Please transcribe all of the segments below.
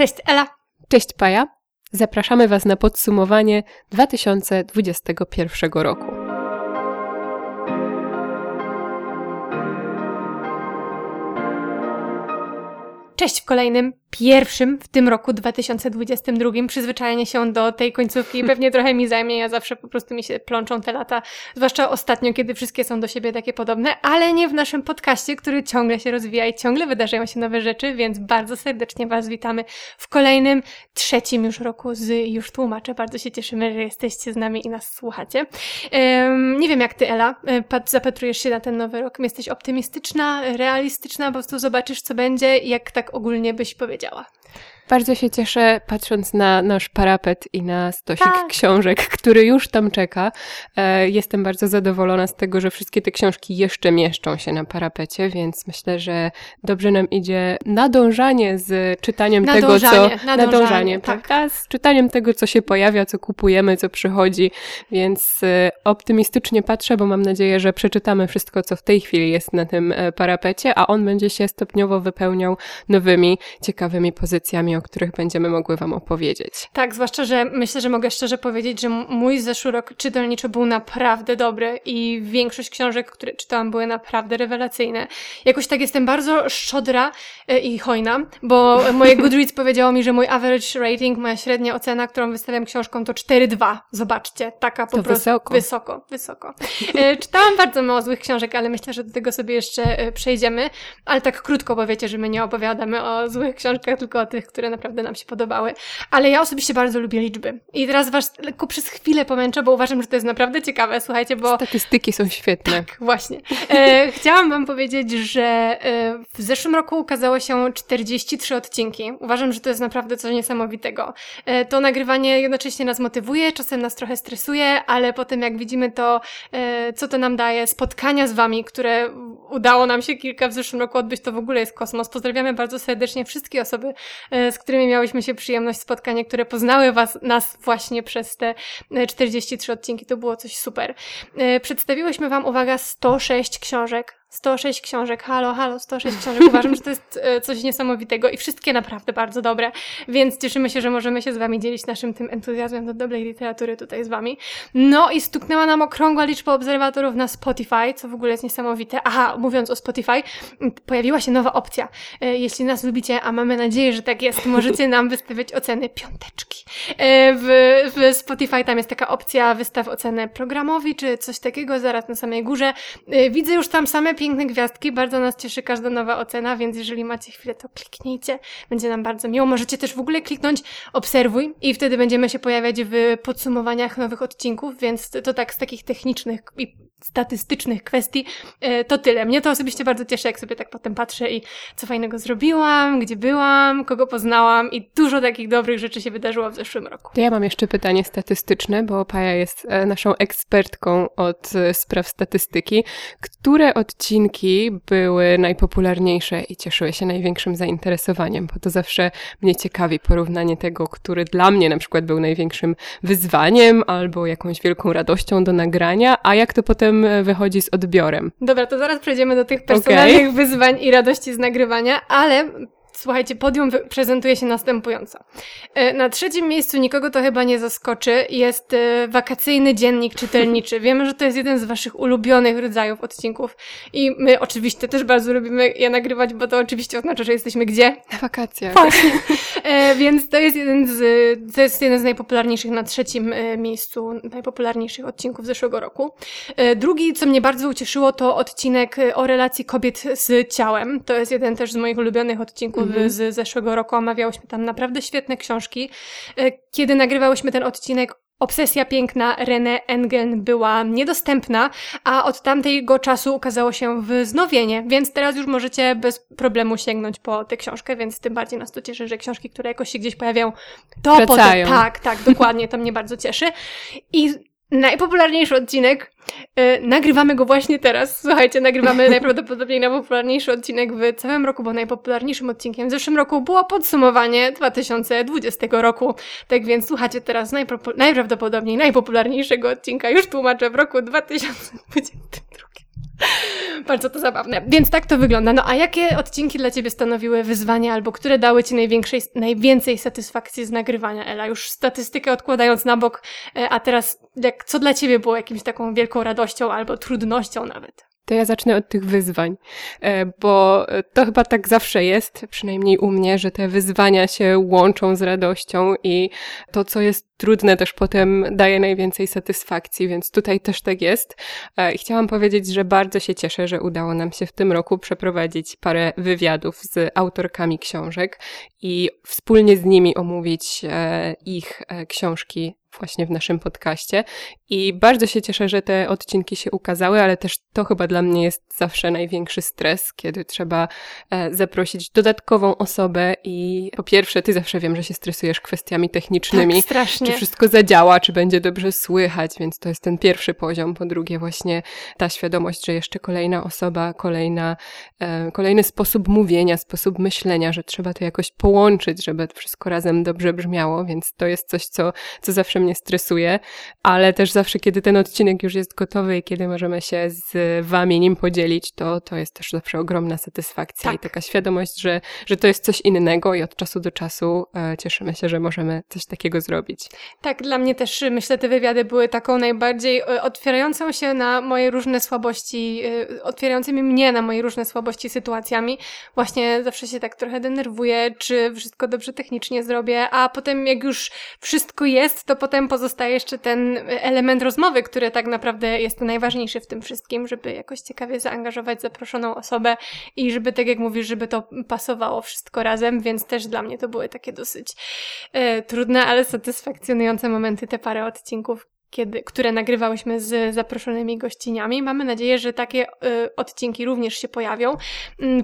Cześć Ela. Cześć Paja. Zapraszamy Was na podsumowanie 2021 roku. Cześć w kolejnym pierwszym w tym roku 2022 przyzwyczajenie się do tej końcówki pewnie trochę mi zajmie. Ja zawsze po prostu mi się plączą te lata, zwłaszcza ostatnio, kiedy wszystkie są do siebie takie podobne, ale nie w naszym podcaście, który ciągle się rozwija i ciągle wydarzają się nowe rzeczy, więc bardzo serdecznie Was witamy w kolejnym, trzecim już roku z Już Tłumaczę. Bardzo się cieszymy, że jesteście z nami i nas słuchacie. Um, nie wiem jak Ty, Ela, e, zapatrujesz się na ten nowy rok. Jesteś optymistyczna, realistyczna, po prostu zobaczysz, co będzie, jak tak ogólnie byś 角啊。Bardzo się cieszę, patrząc na nasz parapet i na stosik tak. książek, który już tam czeka. E, jestem bardzo zadowolona z tego, że wszystkie te książki jeszcze mieszczą się na parapecie, więc myślę, że dobrze nam idzie nadążanie z czytaniem nadążanie, tego, co. Nadążanie, nadążanie tak. prawda? Z czytaniem tego, co się pojawia, co kupujemy, co przychodzi. Więc e, optymistycznie patrzę, bo mam nadzieję, że przeczytamy wszystko, co w tej chwili jest na tym e, parapecie, a on będzie się stopniowo wypełniał nowymi, ciekawymi pozycjami, o których będziemy mogły Wam opowiedzieć. Tak, zwłaszcza, że myślę, że mogę szczerze powiedzieć, że mój zeszły rok czytelniczo był naprawdę dobry i większość książek, które czytałam, były naprawdę rewelacyjne. Jakoś tak jestem bardzo szczodra e, i hojna, bo moje Goodreads powiedziało mi, że mój average rating, moja średnia ocena, którą wystawiam książką to 4,2. Zobaczcie, taka po to prostu. Wysoko. Wysoko, wysoko. E, czytałam bardzo mało złych książek, ale myślę, że do tego sobie jeszcze e, przejdziemy. Ale tak krótko, bo wiecie, że my nie opowiadamy o złych książkach, tylko o tych, które naprawdę nam się podobały. Ale ja osobiście bardzo lubię liczby. I teraz was lekko przez chwilę pomęczę, bo uważam, że to jest naprawdę ciekawe, słuchajcie, bo... Statystyki są świetne. Tak, właśnie. E, chciałam wam powiedzieć, że e, w zeszłym roku ukazało się 43 odcinki. Uważam, że to jest naprawdę coś niesamowitego. E, to nagrywanie jednocześnie nas motywuje, czasem nas trochę stresuje, ale potem jak widzimy to, e, co to nam daje, spotkania z wami, które udało nam się kilka w zeszłym roku odbyć, to w ogóle jest kosmos. Pozdrawiamy bardzo serdecznie wszystkie osoby, e, z którymi miałyśmy się przyjemność spotkania, które poznały was, nas właśnie przez te 43 e, odcinki. To było coś super. E, przedstawiłyśmy wam, uwaga, 106 książek 106 książek, halo, halo, 106 książek. Uważam, że to jest e, coś niesamowitego i wszystkie naprawdę bardzo dobre, więc cieszymy się, że możemy się z Wami dzielić naszym tym entuzjazmem do dobrej literatury tutaj z Wami. No i stuknęła nam okrągła liczba obserwatorów na Spotify, co w ogóle jest niesamowite. Aha, mówiąc o Spotify, pojawiła się nowa opcja. E, jeśli nas lubicie, a mamy nadzieję, że tak jest, możecie nam wystawiać oceny piąteczki. E, w, w Spotify tam jest taka opcja wystaw ocenę programowi, czy coś takiego, zaraz na samej górze. Widzę już tam same piękne gwiazdki, bardzo nas cieszy każda nowa ocena, więc jeżeli macie chwilę, to kliknijcie, będzie nam bardzo miło. Możecie też w ogóle kliknąć obserwuj i wtedy będziemy się pojawiać w podsumowaniach nowych odcinków, więc to tak z takich technicznych i statystycznych kwestii, e, to tyle. Mnie to osobiście bardzo cieszy, jak sobie tak potem patrzę i co fajnego zrobiłam, gdzie byłam, kogo poznałam i dużo takich dobrych rzeczy się wydarzyło w zeszłym roku. To ja mam jeszcze pytanie statystyczne, bo Paja jest e, naszą ekspertką od e, spraw statystyki. Które odcinki były najpopularniejsze i cieszyły się największym zainteresowaniem? Bo to zawsze mnie ciekawi porównanie tego, który dla mnie na przykład był największym wyzwaniem albo jakąś wielką radością do nagrania, a jak to potem potem e, wychodzi z odbiorem. Dobra, to zaraz przejdziemy do tych personalnych okay. wyzwań i radości z nagrywania, ale Słuchajcie, podium prezentuje się następująco. E, na trzecim miejscu nikogo to chyba nie zaskoczy. Jest e, wakacyjny dziennik czytelniczy. Wiemy, że to jest jeden z waszych ulubionych rodzajów odcinków. I my oczywiście też bardzo lubimy je nagrywać, bo to oczywiście oznacza, że jesteśmy gdzie? Na wakacjach. Właśnie. E, więc to jest jeden z, to jest jeden z najpopularniejszych na trzecim miejscu, najpopularniejszych odcinków zeszłego roku. Drugi, co mnie bardzo ucieszyło, to odcinek o relacji kobiet z ciałem. To jest jeden też z moich ulubionych odcinków mhm. z zeszłego roku. Omawiałyśmy tam naprawdę świetne książki. E, kiedy nagrywałyśmy ten odcinek, Obsesja piękna René Engeln była niedostępna, a od tamtego czasu ukazało się wznowienie, więc teraz już możecie bez problemu sięgnąć po tę książkę, więc tym bardziej nas to cieszy, że książki, które jakoś się gdzieś pojawiają, to Wracają. potem, tak, tak, dokładnie, to mnie bardzo cieszy. I najpopularniejszy odcinek. Yy, nagrywamy go właśnie teraz. Słuchajcie, nagrywamy najprawdopodobniej najpopularniejszy odcinek w całym roku, bo najpopularniejszym odcinkiem w zeszłym roku było podsumowanie 2020 roku. Tak więc słuchacie teraz najprawdopodobniej najpopularniejszego odcinka, już tłumaczę, w roku 2022. Bardzo to zabawne. Więc tak to wygląda. No a jakie odcinki dla Ciebie stanowiły wyzwania, albo które dały Ci największej, najwięcej satysfakcji z nagrywania, Ela? Już statystykę odkładając na bok, e, a teraz jak, co dla Ciebie było jakimś taką wielką radością albo trudnością nawet? To ja zacznę od tych wyzwań, e, bo to chyba tak zawsze jest, przynajmniej u mnie, że te wyzwania się łączą z radością i to, co jest trudne, też potem daje najwięcej satysfakcji, więc tutaj też tak jest. E, I chciałam powiedzieć, że bardzo się cieszę, że udało nam się w tym roku przeprowadzić parę wywiadów z autorkami książek i wspólnie z nimi omówić e, ich książki właśnie w naszym podcaście. I bardzo się cieszę, że te odcinki się ukazały, ale też to chyba dla mnie jest zawsze największy stres, kiedy trzeba e, zaprosić dodatkową osobę i po pierwsze, ty zawsze wiem, że się stresujesz kwestiami technicznymi. Tak, strasznie. Czy wszystko zadziała, czy będzie dobrze słychać, więc to jest ten pierwszy poziom. Po drugie, właśnie ta świadomość, że jeszcze kolejna osoba, kolejna, e, kolejny sposób mówienia, sposób myślenia, że trzeba to jakoś połączyć, żeby wszystko razem dobrze brzmiało, więc to jest coś, co, co zawsze mnie stresuje, ale też zawsze, kiedy ten odcinek już jest gotowy i kiedy możemy się z wami nim podzielić, to, to jest też zawsze ogromna satysfakcja tak. i taka świadomość, że, że to jest coś innego i od czasu do czasu e, cieszymy się, że możemy coś takiego zrobić. Tak, dla mnie też myślę, te wywiady były taką najbardziej e, otwierającą się na moje różne słabości, e, otwierającymi mnie na moje różne słabości sytuacjami. Właśnie zawsze się tak trochę denerwuję, czy wszystko dobrze technicznie zrobię, a potem jak już wszystko jest, to potem pozostaje jeszcze ten element rozmowy, który tak naprawdę jest najważniejszy w tym wszystkim, żeby jakoś ciekawie zaangażować zaproszoną osobę i żeby, tak jak mówisz, żeby to pasowało wszystko razem, więc też dla mnie to były takie dosyć e, trudne, ale satysfakcjonujące momenty, te parę odcinków, kiedy, które nagrywałyśmy z zaproszonymi gościniami. Mamy nadzieję, że takie y, odcinki również się pojawią y,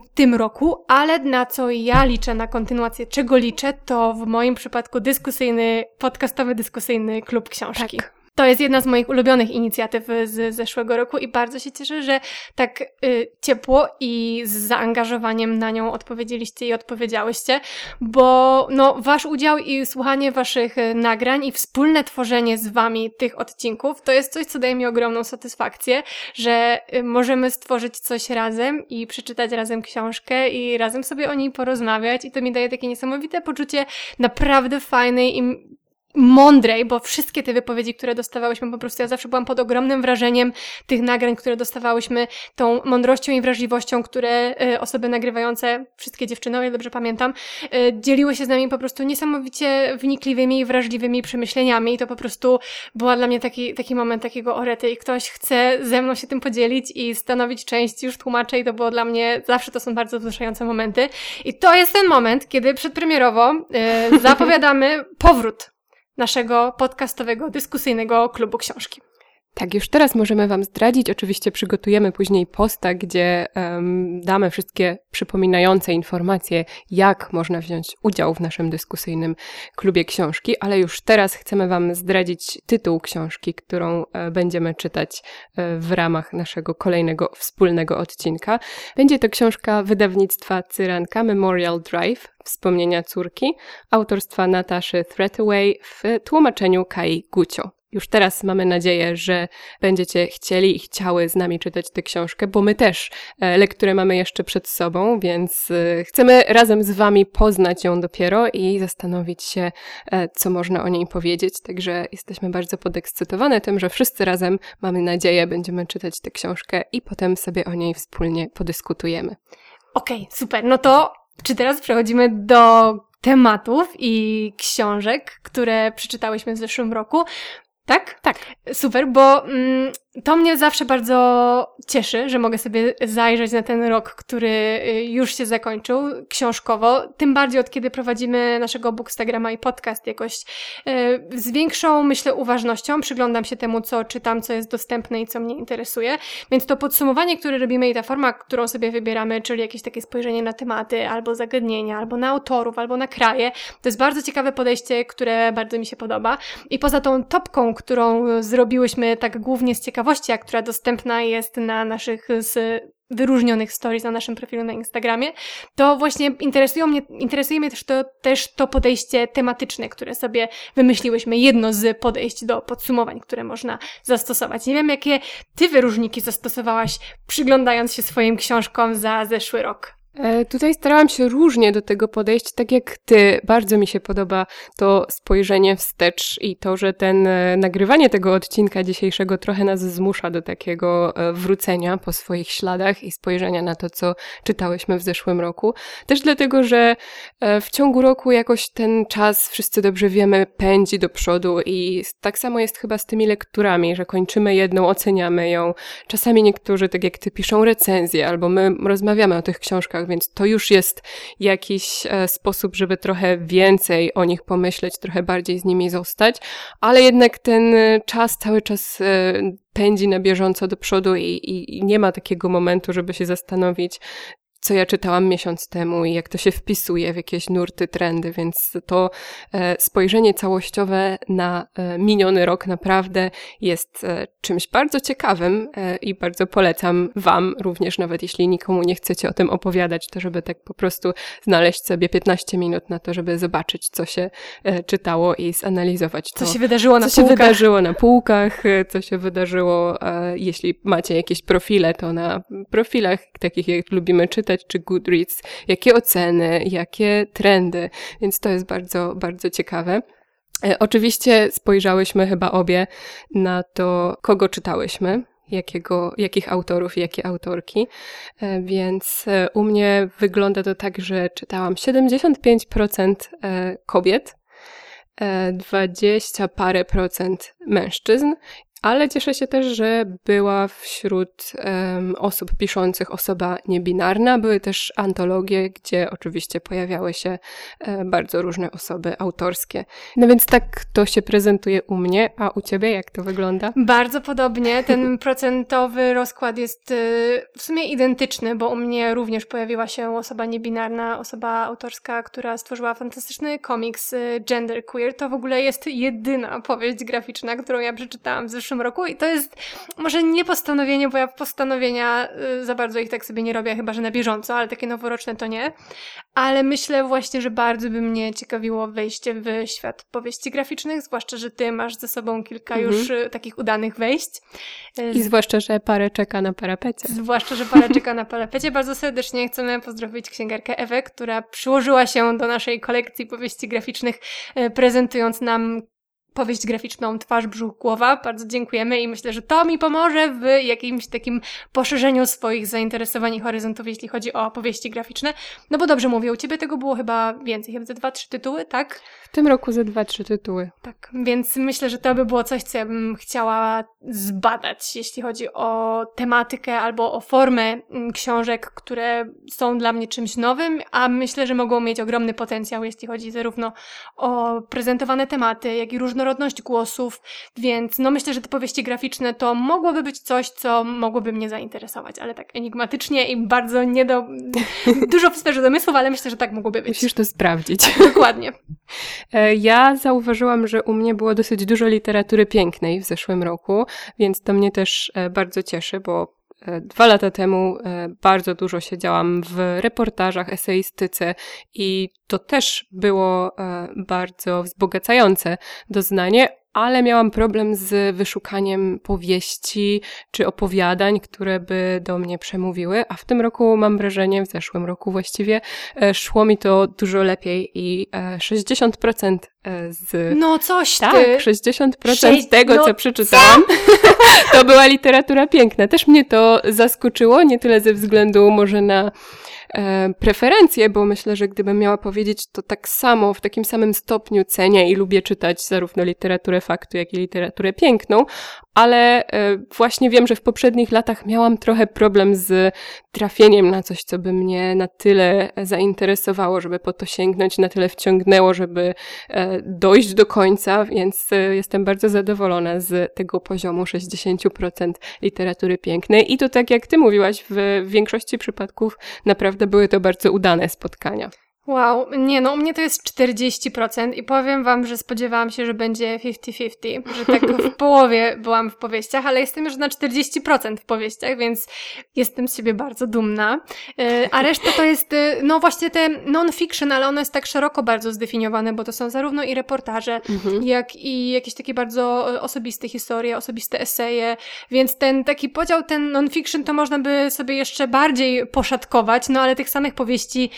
w tym roku, ale na co ja liczę, na kontynuację, czego liczę, to w moim przypadku dyskusyjny, podcastowy dyskusyjny klub książki. Tak. To jest jedna z moich ulubionych inicjatyw z zeszłego roku i bardzo się cieszę, że tak y, ciepło i z zaangażowaniem na nią odpowiedzieliście i odpowiedziałyście, bo no, wasz udział i słuchanie waszych y, nagrań i wspólne tworzenie z wami tych odcinków to jest coś, co daje mi ogromną satysfakcję, że y, możemy stworzyć coś razem i przeczytać razem książkę i razem sobie o niej porozmawiać i to mi daje takie niesamowite poczucie naprawdę fajnej i mądrej, bo wszystkie te wypowiedzi, które dostawałyśmy, po prostu ja zawsze byłam pod ogromnym wrażeniem tych nagrań, które dostawałyśmy, tą mądrością i wrażliwością, które y, osoby nagrywające, wszystkie dziewczyny, o ile dobrze pamiętam, y, dzieliły się z nami po prostu niesamowicie wnikliwymi i wrażliwymi przemyśleniami. I to po prostu była dla mnie taki, taki moment takiego orety. I ktoś chce ze mną się tym podzielić i stanowić część już tłumaczę i to było dla mnie, zawsze to są bardzo wzruszające momenty. I to jest ten moment, kiedy przedpremierowo y, zapowiadamy powrót naszego podcastowego, dyskusyjnego klubu książki. Tak, już teraz możemy Wam zdradzić. Oczywiście przygotujemy później posta, gdzie um, damy wszystkie przypominające informacje, jak można wziąć udział w naszym dyskusyjnym klubie książki, ale już teraz chcemy Wam zdradzić tytuł książki, którą e, będziemy czytać e, w ramach naszego kolejnego wspólnego odcinka. Będzie to książka wydawnictwa Cyranka Memorial Drive, Wspomnienia córki, autorstwa Nataszy Threataway w tłumaczeniu Kai Gucio. Już teraz mamy nadzieję, że będziecie chcieli i chciały z nami czytać tę książkę, bo my też e, lekturę mamy jeszcze przed sobą, więc e, chcemy razem z Wami poznać ją dopiero i zastanowić się, e, co można o niej powiedzieć. Także jesteśmy bardzo podekscytowane tym, że wszyscy razem, mamy nadzieję, będziemy czytać tę książkę i potem sobie o niej wspólnie podyskutujemy. Okej, okay, super. No to czy teraz przechodzimy do tematów i książek, które przeczytałyśmy w zeszłym roku? Tak? Tak. Super, bo mm, to mnie zawsze bardzo cieszy, że mogę sobie zajrzeć na ten rok, który y, już się zakończył książkowo. Tym bardziej od kiedy prowadzimy naszego Bookstagrama i podcast jakoś y, z większą, myślę, uważnością. Przyglądam się temu, co czytam, co jest dostępne i co mnie interesuje. Więc to podsumowanie, które robimy i ta forma, którą sobie wybieramy, czyli jakieś takie spojrzenie na tematy, albo zagadnienia, albo na autorów, albo na kraje, to jest bardzo ciekawe podejście, które bardzo mi się podoba. I poza tą topką, którą zrobiłyśmy tak głównie z ciekawości, która dostępna jest na naszych z wyróżnionych stories na naszym profilu na Instagramie, to właśnie interesują mnie, interesuje mnie też to, też to podejście tematyczne, które sobie wymyśliłyśmy, jedno z podejść do podsumowań, które można zastosować. Nie wiem, jakie ty wyróżniki zastosowałaś, przyglądając się swoim książkom za zeszły rok. E, tutaj starałam się różnie do tego podejść, tak jak ty. Bardzo mi się podoba to spojrzenie wstecz i to, że ten e, nagrywanie tego odcinka dzisiejszego trochę nas zmusza do takiego e, wrócenia po swoich śladach i spojrzenia na to, co czytałyśmy w zeszłym roku. Też dlatego, że w ciągu roku jakoś ten czas, wszyscy dobrze wiemy, pędzi do przodu i tak samo jest chyba z tymi lekturami, że kończymy jedną, oceniamy ją. Czasami niektórzy, tak jak ty, piszą recenzje albo my rozmawiamy o tych książkach więc to już jest jakiś e, sposób, żeby trochę więcej o nich pomyśleć, trochę bardziej z nimi zostać, ale jednak ten e, czas cały czas e, pędzi na bieżąco do przodu i, i, i nie ma takiego momentu, żeby się zastanowić, co ja czytałam miesiąc temu i jak to się wpisuje w jakieś nurty, trendy, więc to e, spojrzenie całościowe na e, miniony rok naprawdę jest e, czymś bardzo ciekawym i bardzo polecam Wam, również nawet jeśli nikomu nie chcecie o tym opowiadać, to żeby tak po prostu znaleźć sobie 15 minut na to, żeby zobaczyć, co się czytało i zanalizować to. Co się wydarzyło na co półkach. się wydarzyło na półkach, co się wydarzyło, jeśli macie jakieś profile, to na profilach takich, jak lubimy czytać, czy Goodreads, jakie oceny, jakie trendy, więc to jest bardzo, bardzo ciekawe. E, oczywiście spojrzałyśmy chyba obie na to, kogo czytałyśmy, jakiego, jakich autorów i jakie autorki. E, więc e, u mnie wygląda to tak, że czytałam 75% kobiet, 20 parę procent mężczyzn ale cieszę się też, że była wśród um, osób piszących osoba niebinarna. Były też antologie, gdzie oczywiście pojawiały się e, bardzo różne osoby autorskie. No więc tak to się prezentuje u mnie, a u ciebie jak to wygląda? Bardzo podobnie. Ten procentowy rozkład jest e, w sumie identyczny, bo u mnie również pojawiła się osoba niebinarna, osoba autorska, która stworzyła fantastyczny komiks e, Genderqueer. To w ogóle jest jedyna powieść graficzna, którą ja przeczytałam w zeszłym zeszłym roku i to jest może nie postanowienie, bo ja postanowienia y, za bardzo ich tak sobie nie robię, chyba że na bieżąco, ale takie noworoczne to nie. Ale myślę właśnie, że bardzo by mnie ciekawiło wejście w świat powieści graficznych, zwłaszcza, że ty masz ze sobą kilka mhm. już y, takich udanych wejść. Y, I zwłaszcza, że parę czeka na parapecie. Zwłaszcza, że parę czeka na parapecie. Bardzo serdecznie chcemy pozdrowić księgarkę Ewę, która przyłożyła się do naszej kolekcji powieści graficznych, prezentując nam powieść graficzną Twarz, Brzuch, Głowa. Bardzo dziękujemy i myślę, że to mi pomoże w jakimś takim poszerzeniu swoich zainteresowań i horyzontów, jeśli chodzi o powieści graficzne. No bo dobrze mówię, u Ciebie tego było chyba więcej, chyba ze dwa, trzy tytuły, tak? W tym roku ze dwa, trzy tytuły. Tak, więc myślę, że to by było coś, co ja bym chciała zbadać, jeśli chodzi o tematykę albo o formę mm, książek, które są dla mnie czymś nowym, a myślę, że mogą mieć ogromny potencjał, jeśli chodzi zarówno o prezentowane tematy, jak i różnorodność różnorodność głosów, więc no myślę, że te powieści graficzne to mogłoby być coś, co mogłoby mnie zainteresować, ale tak enigmatycznie i bardzo nie do... dużo w sferze domysłów, ale myślę, że tak mogłoby być. Musisz to sprawdzić. Dokładnie. E, ja zauważyłam, że u mnie było dosyć dużo literatury pięknej w zeszłym roku, więc to mnie też e, bardzo cieszy, bo Dwa lata temu bardzo dużo siedziałam w reportażach, eseistyce i to też było bardzo wzbogacające doznanie, ale miałam problem z wyszukaniem powieści czy opowiadań, które by do mnie przemówiły, a w tym roku mam wrażenie, w zeszłym roku właściwie, e, szło mi to dużo lepiej i 60% e, e, z... No coś tak, ty! 60% Sześć... tego, no, co przeczytałam, co? to była literatura piękna. Też mnie to zaskoczyło, nie tyle ze względu może na e, preferencje, bo myślę, że gdybym miała powiedzieć, to tak samo, w takim samym stopniu cenię i lubię czytać zarówno literaturę faktu, jak i literaturę piękną, ale e, właśnie wiem, że w poprzednich latach miałam trochę problem z trafieniem na coś, co by mnie na tyle zainteresowało, żeby po to sięgnąć, na tyle wciągnęło, żeby e, dojść do końca, więc jestem bardzo zadowolona z tego poziomu 60% literatury pięknej. I to tak jak ty mówiłaś, w większości przypadków naprawdę były to bardzo udane spotkania. Wow, nie no, u mnie to jest 40% i powiem wam, że spodziewałam się, że będzie 50-50, że tak w połowie byłam w powieściach, ale jestem już na 40% w powieściach, więc jestem z siebie bardzo dumna. E, a reszta to jest, e, no właśnie te non-fiction, ale ono jest tak szeroko bardzo zdefiniowane, bo to są zarówno i reportaże, mhm. jak i jakieś takie bardzo e, osobiste historie, osobiste eseje, więc ten taki podział, ten non-fiction to można by sobie jeszcze bardziej poszatkować, no ale tych samych powieści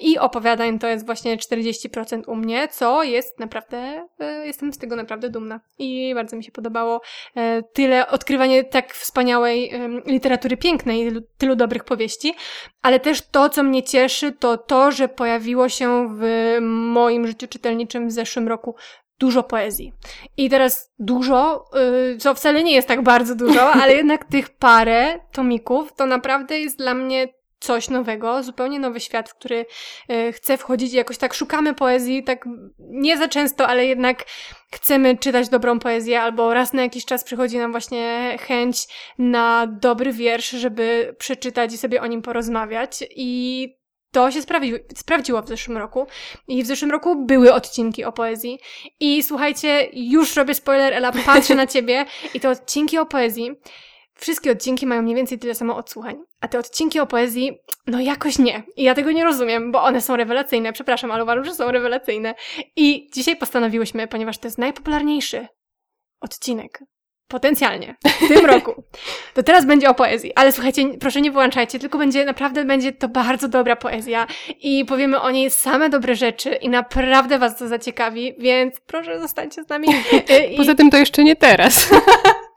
i opowiadań opowiadań to jest właśnie 40% u mnie, co jest naprawdę, e, jestem z tego naprawdę dumna. I bardzo mi się podobało e, tyle odkrywanie tak wspaniałej literatury pięknej, tylu dobrych powieści, ale też to, co mnie cieszy, to to, że pojawiło się w moim życiu czytelniczym w zeszłym roku dużo poezji. I teraz dużo, y, co wcale nie jest tak bardzo dużo, ale jednak tych parę tomików to naprawdę jest dla mnie coś nowego, zupełnie nowy świat, w który e, chcę wchodzić jakoś tak szukamy poezji, tak nie za często, ale jednak chcemy czytać dobrą poezję, albo raz na jakiś czas przychodzi nam właśnie chęć na dobry wiersz, żeby przeczytać i sobie o nim porozmawiać i to się sprawi sprawdziło w zeszłym roku. I w zeszłym roku były odcinki o poezji. I słuchajcie, już robię spoiler, Ela, patrzę na ciebie i te odcinki o poezji wszystkie odcinki mają mniej więcej tyle samo odsłuchań. A te odcinki o poezji, no jakoś nie. I ja tego nie rozumiem, bo one są rewelacyjne. Przepraszam, ale uważam, że są rewelacyjne. I dzisiaj postanowiłyśmy, ponieważ to jest najpopularniejszy odcinek potencjalnie w tym roku. To teraz będzie o poezji, ale słuchajcie, proszę nie wyłączajcie, tylko będzie, naprawdę będzie to bardzo dobra poezja i powiemy o niej same dobre rzeczy i naprawdę was to zaciekawi, więc proszę zostańcie z nami. I... Poza tym to jeszcze nie teraz.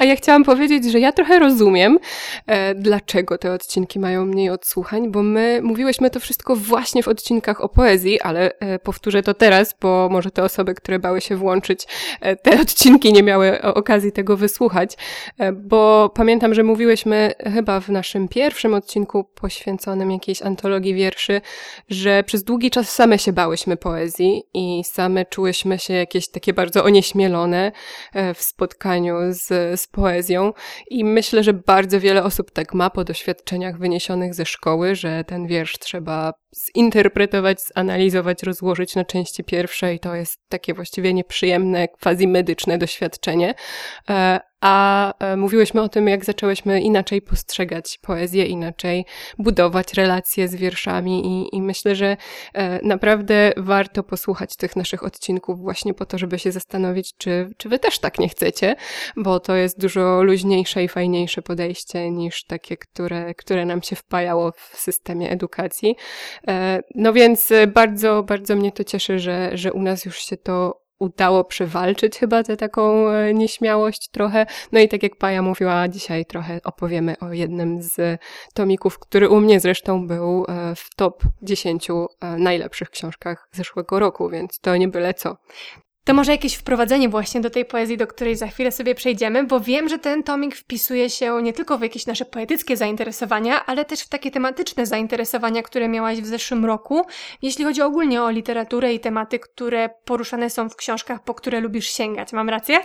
A ja chciałam powiedzieć, że ja trochę rozumiem, e, dlaczego te odcinki mają mniej odsłuchań, bo my mówiłyśmy to wszystko właśnie w odcinkach o poezji, ale e, powtórzę to teraz, bo może te osoby, które bały się włączyć e, te odcinki, nie miały okazji tego wysłuchać, e, bo pamiętam, że mówiłyśmy chyba w naszym pierwszym odcinku poświęconym jakiejś antologii wierszy, że przez długi czas same się bałyśmy poezji i same czułyśmy się jakieś takie bardzo onieśmielone e, w spotkaniu z z, z poezją i myślę, że bardzo wiele osób tak ma po doświadczeniach wyniesionych ze szkoły, że ten wiersz trzeba zinterpretować, zanalizować, rozłożyć na części pierwsze i to jest takie właściwie nieprzyjemne, quasi medyczne doświadczenie. A e, mówiłyśmy o tym, jak zaczęłyśmy inaczej postrzegać poezję, inaczej budować relacje z wierszami i, i myślę, że e, naprawdę warto posłuchać tych naszych odcinków właśnie po to, żeby się zastanowić, czy, czy wy też tak nie chcecie, bo to jest dużo luźniejsze i fajniejsze podejście niż takie, które, które nam się wpajało w systemie edukacji. E, no więc bardzo, bardzo mnie to cieszy, że, że u nas już się to udało przewalczyć chyba tę taką e, nieśmiałość trochę. No i tak jak Paja mówiła, dzisiaj trochę opowiemy o jednym z tomików, który u mnie zresztą był e, w top 10 najlepszych książkach zeszłego roku, więc to nie byle co. To może jakieś wprowadzenie właśnie do tej poezji, do której za chwilę sobie przejdziemy, bo wiem, że ten tomik wpisuje się nie tylko w jakieś nasze poetyckie zainteresowania, ale też w takie tematyczne zainteresowania, które miałaś w zeszłym roku, jeśli chodzi ogólnie o literaturę i tematy, które poruszane są w książkach, po które lubisz sięgać. Mam rację?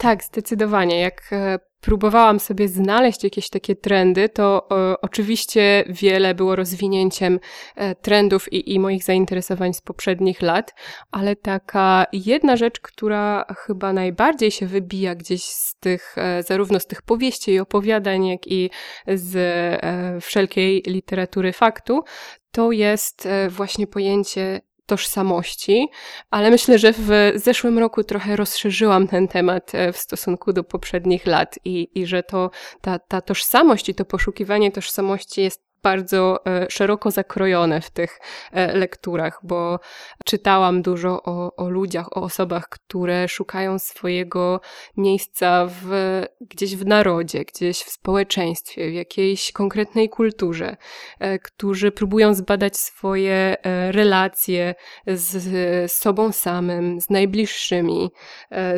Tak, zdecydowanie. Jak e, próbowałam sobie znaleźć jakieś takie trendy, to e, oczywiście wiele było rozwinięciem e, trendów i, i moich zainteresowań z poprzednich lat, ale taka jedna rzecz, która chyba najbardziej się wybija gdzieś z tych, zarówno z tych powieści i opowiadań, jak i z wszelkiej literatury faktu, to jest właśnie pojęcie tożsamości, ale myślę, że w zeszłym roku trochę rozszerzyłam ten temat e, w stosunku do poprzednich lat i, i że to ta, ta tożsamość i to poszukiwanie tożsamości jest bardzo e, szeroko zakrojone w tych e, lekturach, bo czytałam dużo o, o ludziach, o osobach, które szukają swojego miejsca w, gdzieś w narodzie, gdzieś w społeczeństwie, w jakiejś konkretnej kulturze, e, którzy próbują zbadać swoje relacje z sobą samym, z najbliższymi,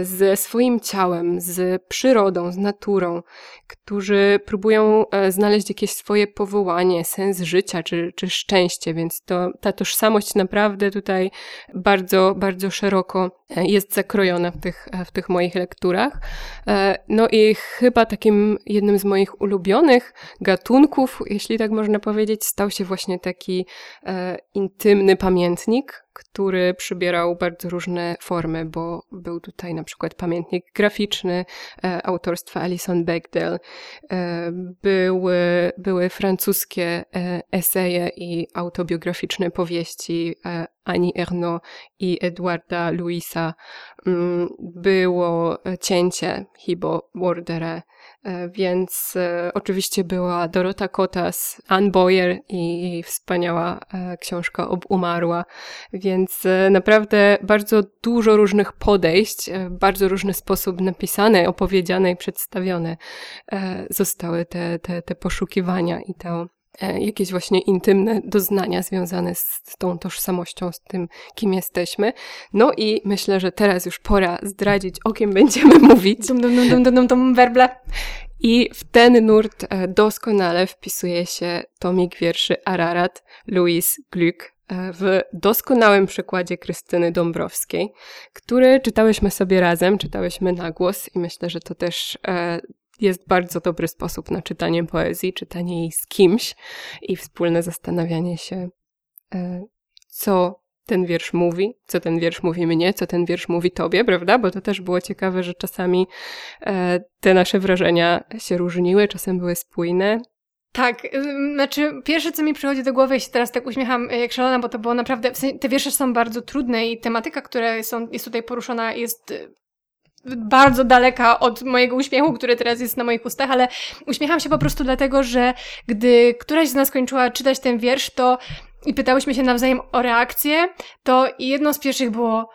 ze swoim ciałem, z przyrodą, z naturą, którzy próbują znaleźć jakieś swoje powołanie, sens życia czy, czy szczęście, więc to, ta tożsamość naprawdę tutaj bardzo, bardzo szeroko e, jest zakrojona w tych, w tych moich lekturach. E, no i chyba takim jednym z moich ulubionych gatunków, jeśli tak można powiedzieć, stał się właśnie taki e, intymny pamiętnik, który przybierał bardzo różne formy, bo był tutaj na przykład pamiętnik graficzny e, autorstwa Alison Bechdel, e, były, były francuskie e, eseje i autobiograficzne powieści e, Annie Ernaux i Edwarda Louisa, mm, było cięcie Hibo Wardere, więc e, oczywiście była Dorota Kotas, Ann Boyer i jej wspaniała e, książka Umarła, więc naprawdę bardzo dużo różnych podejść, bardzo różny sposób napisane, opowiedziane i przedstawione zostały te, te, te poszukiwania i to jakieś właśnie intymne doznania związane z tą tożsamością, z tym, kim jesteśmy. No i myślę, że teraz już pora zdradzić, o kim będziemy mówić. Dum, dum, dum, dum, dum, dum, werble. I w ten nurt e, doskonale wpisuje się tomik wierszy Ararat Louis Gluck e, w doskonałym przykładzie Krystyny Dąbrowskiej, który czytałyśmy sobie razem, czytałyśmy na głos i myślę, że to też e, jest bardzo dobry sposób na czytanie poezji, czytanie jej z kimś i wspólne zastanawianie się, co ten wiersz mówi, co ten wiersz mówi mnie, co ten wiersz mówi tobie, prawda? Bo to też było ciekawe, że czasami e, te nasze wrażenia się różniły, czasem były spójne. Tak, znaczy pierwsze co mi przychodzi do głowy, ja się teraz tak uśmiecham e, jak szalona, bo to było naprawdę, te wiersze są bardzo trudne i tematyka, która są, jest tutaj poruszona jest e, bardzo daleka od mojego uśmiechu, który teraz jest na moich ustach, ale uśmiecham się po prostu dlatego, że gdy któraś z nas kończyła czytać ten wiersz, to i pytałyśmy się nawzajem o reakcję, to jedno z pierwszych było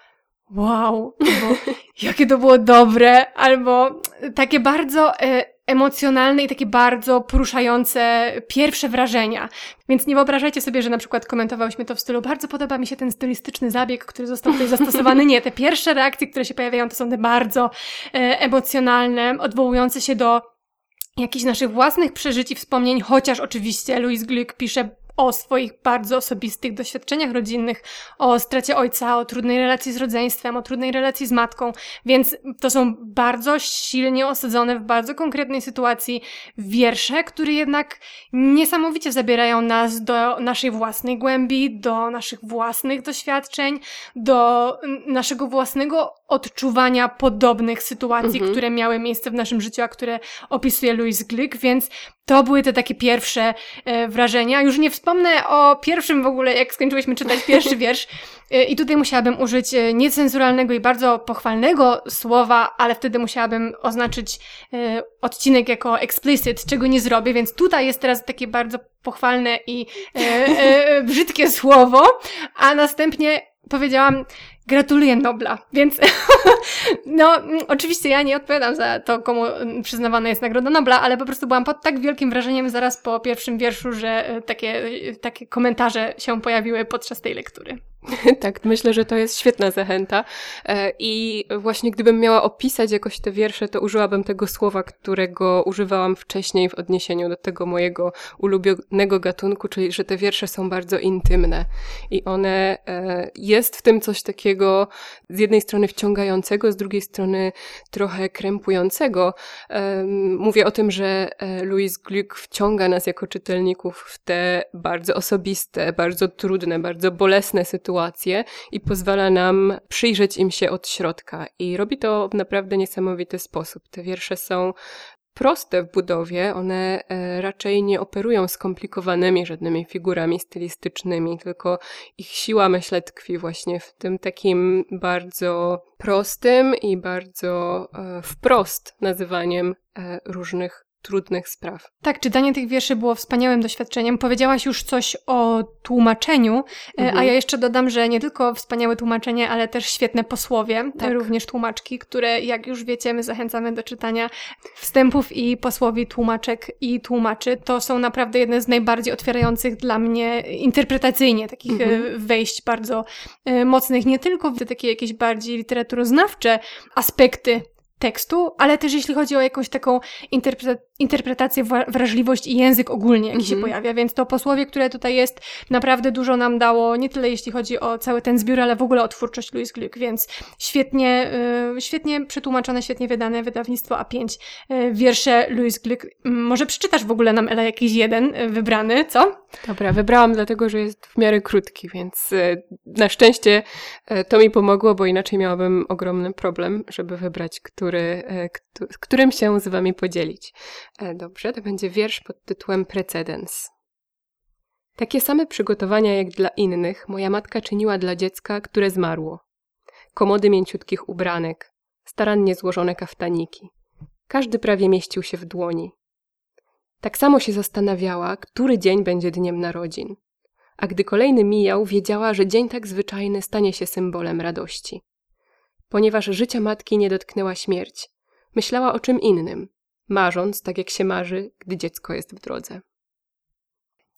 wow, albo jakie to było dobre, albo takie bardzo e, emocjonalne i takie bardzo poruszające pierwsze wrażenia. Więc nie wyobrażajcie sobie, że na przykład komentowałyśmy to w stylu bardzo podoba mi się ten stylistyczny zabieg, który został tutaj zastosowany. Nie, te pierwsze reakcje, które się pojawiają, to są te bardzo e, emocjonalne, odwołujące się do jakichś naszych własnych przeżyć i wspomnień, chociaż oczywiście Louis Gluck pisze o swoich bardzo osobistych doświadczeniach rodzinnych, o stracie ojca, o trudnej relacji z rodzeństwem, o trudnej relacji z matką, więc to są bardzo silnie osadzone w bardzo konkretnej sytuacji wiersze, które jednak niesamowicie zabierają nas do naszej własnej głębi, do naszych własnych doświadczeń, do naszego własnego odczuwania podobnych sytuacji, mhm. które miały miejsce w naszym życiu, a które opisuje Louis Glick, więc to były te takie pierwsze e, wrażenia. Już nie wspomnę o pierwszym w ogóle, jak skończyłyśmy czytać pierwszy wiersz. E, I tutaj musiałabym użyć e, niecenzuralnego i bardzo pochwalnego słowa, ale wtedy musiałabym oznaczyć e, odcinek jako explicit, czego nie zrobię, więc tutaj jest teraz takie bardzo pochwalne i e, e, brzydkie słowo, a następnie powiedziałam, Gratuluję Nobla, więc no, oczywiście ja nie odpowiadam za to, komu przyznawana jest Nagroda Nobla, ale po prostu byłam pod tak wielkim wrażeniem zaraz po pierwszym wierszu, że e, takie, e, takie komentarze się pojawiły podczas tej lektury. tak, myślę, że to jest świetna zachęta. E, I właśnie gdybym miała opisać jakoś te wiersze, to użyłabym tego słowa, którego używałam wcześniej w odniesieniu do tego mojego ulubionego gatunku, czyli że te wiersze są bardzo intymne. I one, e, jest w tym coś takiego z jednej strony wciągającego, z drugiej strony trochę krępującego. Mówię o tym, że e, Louis Gluck wciąga nas jako czytelników w te bardzo osobiste, bardzo trudne, bardzo bolesne sytuacje, sytuacje i pozwala nam przyjrzeć im się od środka. I robi to w naprawdę niesamowity sposób. Te wiersze są proste w budowie, one e, raczej nie operują skomplikowanymi żadnymi figurami stylistycznymi, tylko ich siła, myślę, tkwi właśnie w tym takim bardzo prostym i bardzo e, wprost nazywaniem e, różnych trudnych spraw. Tak, czytanie tych wierszy było wspaniałym doświadczeniem. Powiedziałaś już coś o tłumaczeniu, e, mhm. a ja jeszcze dodam, że nie tylko wspaniałe tłumaczenie, ale też świetne posłowie, tak. również tłumaczki, które jak już wiecie, my zachęcamy do czytania wstępów i posłowi tłumaczek i tłumaczy. To są naprawdę jedne z najbardziej otwierających dla mnie interpretacyjnie takich e, mhm. wejść bardzo e, mocnych, nie tylko w takie jakieś bardziej literaturoznawcze aspekty tekstu, ale też jeśli chodzi o jakąś taką interpretację, wrażliwość i język ogólnie, jaki się Mhm. pojawia. Więc to posłowie, które tutaj jest, naprawdę dużo nam dało, nie tyle jeśli chodzi o cały ten zbiór, ale w ogóle o twórczość Louis Glück, więc świetnie, y, świetnie przetłumaczone, świetnie wydane wydawnictwo A5. Y, wiersze Louis Glück. M, Może przeczytasz w ogóle nam, Ela, jakiś jeden y, wybrany, co? Dobra, wybrałam dlatego, że jest w miarę krótki, więc na szczęście to mi pomogło, bo inaczej miałabym ogromny problem, żeby wybrać, który, któ- którym się z wami podzielić. E, Dobrze, to będzie wiersz pod tytułem Precedens. Takie same przygotowania jak dla innych moja matka czyniła dla dziecka, które zmarło. Komody mięciutkich ubranek, starannie złożone kaftaniki. Każdy prawie mieścił się w dłoni. Tak samo się zastanawiała, który dzień będzie dniem narodzin. A gdy kolejny mijał, wiedziała, że dzień tak zwyczajny stanie się symbolem radości. Ponieważ życia matki nie dotknęła śmierć, myślała o czym innym, marząc tak jak się marzy, gdy dziecko jest w drodze.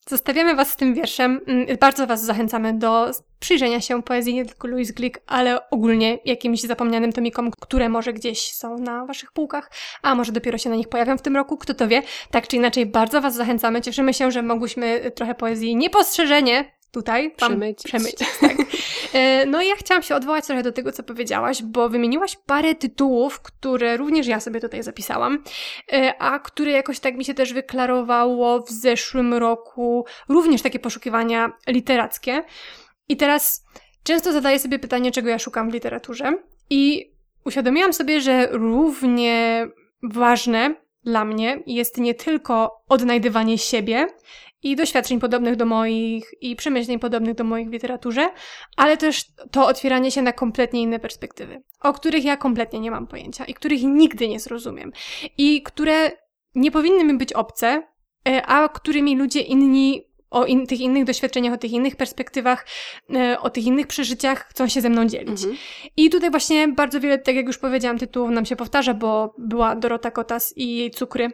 Zostawiamy Was z tym wierszem. Mm, Bardzo Was zachęcamy do przyjrzenia się poezji nie tylko Louis Glück, ale ogólnie jakimś zapomnianym tomikom, które może gdzieś są na Waszych półkach, a może dopiero się na nich pojawią w tym roku, kto to wie. Tak czy inaczej, bardzo Was zachęcamy. Cieszymy się, że mogłyśmy trochę poezji niepostrzeżenie tutaj Przemycić. przemycić tak. E, No i ja chciałam się odwołać trochę do tego, co powiedziałaś, bo wymieniłaś parę tytułów, które również ja sobie tutaj zapisałam, e, a które jakoś tak mi się też wyklarowało w zeszłym roku, również takie poszukiwania literackie. I teraz często zadaję sobie pytanie, czego ja szukam w literaturze i uświadomiłam sobie, że równie ważne dla mnie jest nie tylko odnajdywanie siebie i doświadczeń podobnych do moich i przemyśleń podobnych do moich w literaturze, ale też to otwieranie się na kompletnie inne perspektywy, o których ja kompletnie nie mam pojęcia i których nigdy nie zrozumiem i które nie powinny mi być obce, e, a którymi ludzie inni o in, tych innych doświadczeniach, o tych innych perspektywach, e, o tych innych przeżyciach chcą się ze mną dzielić. Mhm. I tutaj właśnie bardzo wiele, tak jak już powiedziałam, tytułów nam się powtarza, bo była Dorota Kotas i jej cukry.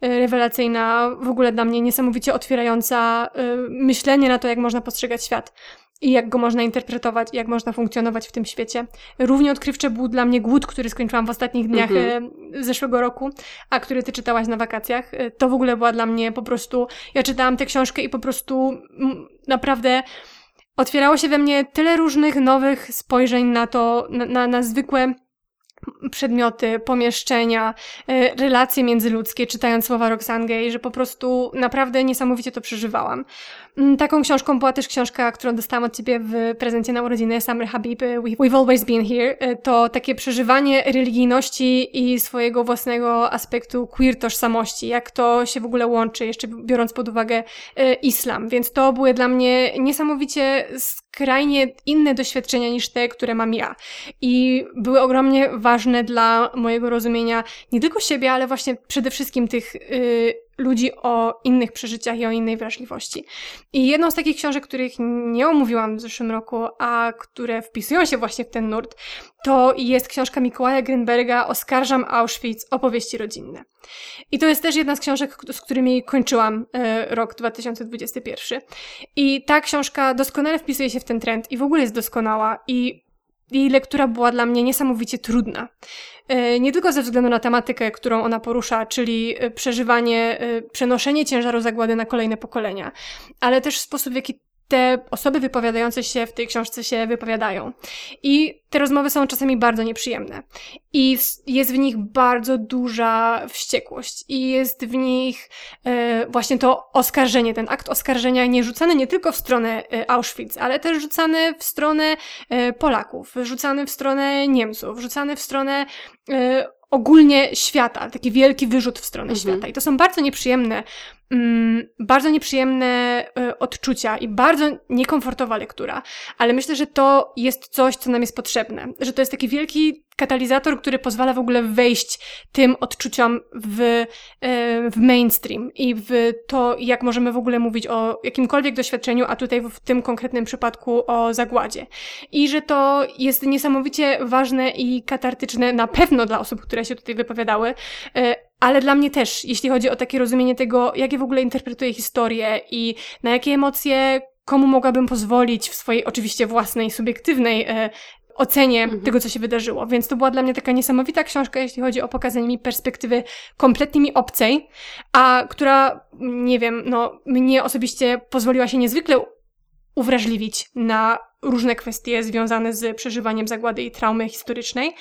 e, Rewelacyjna, w ogóle dla mnie niesamowicie otwierająca e, myślenie na to, jak można postrzegać świat. I jak go można interpretować, i jak można funkcjonować w tym świecie. Równie odkrywcze był dla mnie głód, który skończyłam w ostatnich dniach Mhm. e, zeszłego roku, a który ty czytałaś na wakacjach. E, To w ogóle była dla mnie po prostu. Ja czytałam tę książkę i po prostu mm, naprawdę otwierało się we mnie tyle różnych nowych spojrzeń na to, na, na, na zwykłe przedmioty, pomieszczenia, e, relacje międzyludzkie, czytając słowa Roxane Gay, że po prostu naprawdę niesamowicie to przeżywałam. Mm, Taką książką była też książka, którą dostałam od ciebie w prezencie na urodziny Summer Habib, We- We've Always Been Here. E, To takie przeżywanie religijności i swojego własnego aspektu queer tożsamości, jak to się w ogóle łączy, jeszcze biorąc pod uwagę e, islam. Więc to były dla mnie niesamowicie skrajnie inne doświadczenia niż te, które mam ja. I były ogromnie ważne dla mojego rozumienia nie tylko siebie, ale właśnie przede wszystkim tych y, ludzi o innych przeżyciach i o innej wrażliwości. I jedną z takich książek, których nie omówiłam w zeszłym roku, a które wpisują się właśnie w ten nurt, to jest książka Mikołaja Grinberga Oskarżam Auschwitz, opowieści rodzinne. I to jest też jedna z książek, z którymi kończyłam e, rok 2021. I ta książka doskonale wpisuje się w ten trend i w ogóle jest doskonała i jej lektura była dla mnie niesamowicie trudna. E, Nie tylko ze względu na tematykę, którą ona porusza, czyli e, przeżywanie, e, przenoszenie ciężaru zagłady na kolejne pokolenia, ale też sposób, w jaki te osoby wypowiadające się w tej książce się wypowiadają. I te rozmowy są czasami bardzo nieprzyjemne. I jest w nich bardzo duża wściekłość. I jest w nich e, właśnie to oskarżenie, ten akt oskarżenia nie rzucany nie tylko w stronę e, Auschwitz, ale też rzucany w stronę e, Polaków, rzucany w stronę Niemców, rzucany w stronę ogólnie świata, taki wielki wyrzut w stronę Mhm. świata. I to są bardzo nieprzyjemne, mm, bardzo nieprzyjemne e, odczucia i bardzo niekomfortowa lektura. Ale myślę, że to jest coś, co nam jest potrzebne. Że to jest taki wielki katalizator, który pozwala w ogóle wejść tym odczuciom w, e, w mainstream i w to, jak możemy w ogóle mówić o jakimkolwiek doświadczeniu, a tutaj w tym konkretnym przypadku o zagładzie. I że to jest niesamowicie ważne i katartyczne na pewno dla osób, które się tutaj wypowiadały, e, ale dla mnie też, jeśli chodzi o takie rozumienie tego, jak ja w ogóle interpretuję historię i na jakie emocje komu mogłabym pozwolić w swojej oczywiście własnej, subiektywnej e, ocenie mhm. tego, co się wydarzyło. Więc to była dla mnie taka niesamowita książka, jeśli chodzi o pokazanie mi perspektywy kompletnie mi obcej, a która, nie wiem, no, mnie osobiście pozwoliła się niezwykle uwrażliwić na różne kwestie związane z przeżywaniem zagłady i traumy historycznej.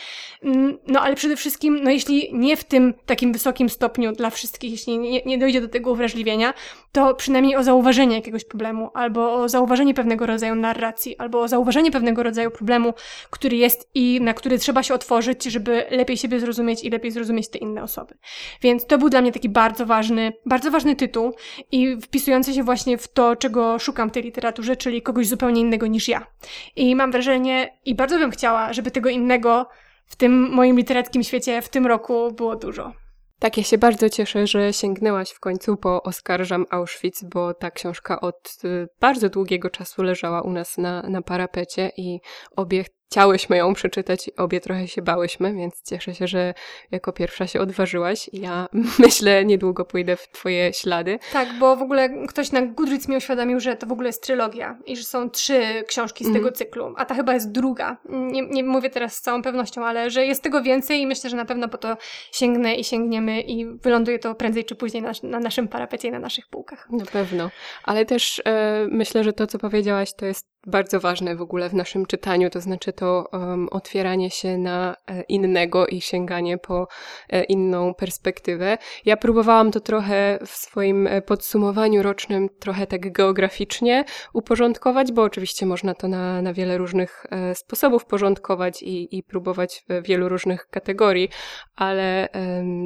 Mm, no ale przede wszystkim, no jeśli nie w tym takim wysokim stopniu dla wszystkich, jeśli nie, nie dojdzie do tego uwrażliwienia, to przynajmniej o zauważenie jakiegoś problemu, albo o zauważenie pewnego rodzaju narracji, albo o zauważenie pewnego rodzaju problemu, który jest i na który trzeba się otworzyć, żeby lepiej siebie zrozumieć i lepiej zrozumieć te inne osoby. Więc to był dla mnie taki bardzo ważny, bardzo ważny tytuł i wpisujący się właśnie w to, czego szukam w tej literaturze, czyli kogoś zupełnie innego niż ja. I mam wrażenie, i bardzo bym chciała, żeby tego innego w tym moim literackim świecie w tym roku było dużo. Tak, ja się bardzo cieszę, że sięgnęłaś w końcu po Oskarżam Auschwitz, bo ta książka od y, bardzo długiego czasu leżała u nas na, na parapecie i obie chciałyśmy ją przeczytać i obie trochę się bałyśmy, więc cieszę się, że jako pierwsza się odważyłaś. Ja myślę, niedługo pójdę w twoje ślady. Tak, bo w ogóle ktoś na Goodreads mi uświadomił, że to w ogóle jest trylogia i że są trzy książki z mm. tego cyklu, a ta chyba jest druga. Nie, nie mówię teraz z całą pewnością, ale że jest tego więcej i myślę, że na pewno po to sięgnę i sięgniemy i wyląduje to prędzej czy później na, na naszym parapecie i na naszych półkach. Na pewno. Ale też e, myślę, że to, co powiedziałaś, to jest bardzo ważne w ogóle w naszym czytaniu, to znaczy to um, otwieranie się na e, innego i sięganie po e, inną perspektywę. Ja próbowałam to trochę w swoim e, podsumowaniu rocznym, trochę tak geograficznie uporządkować, bo oczywiście można to na, na wiele różnych sposobów porządkować i, i próbować w wielu różnych kategorii, ale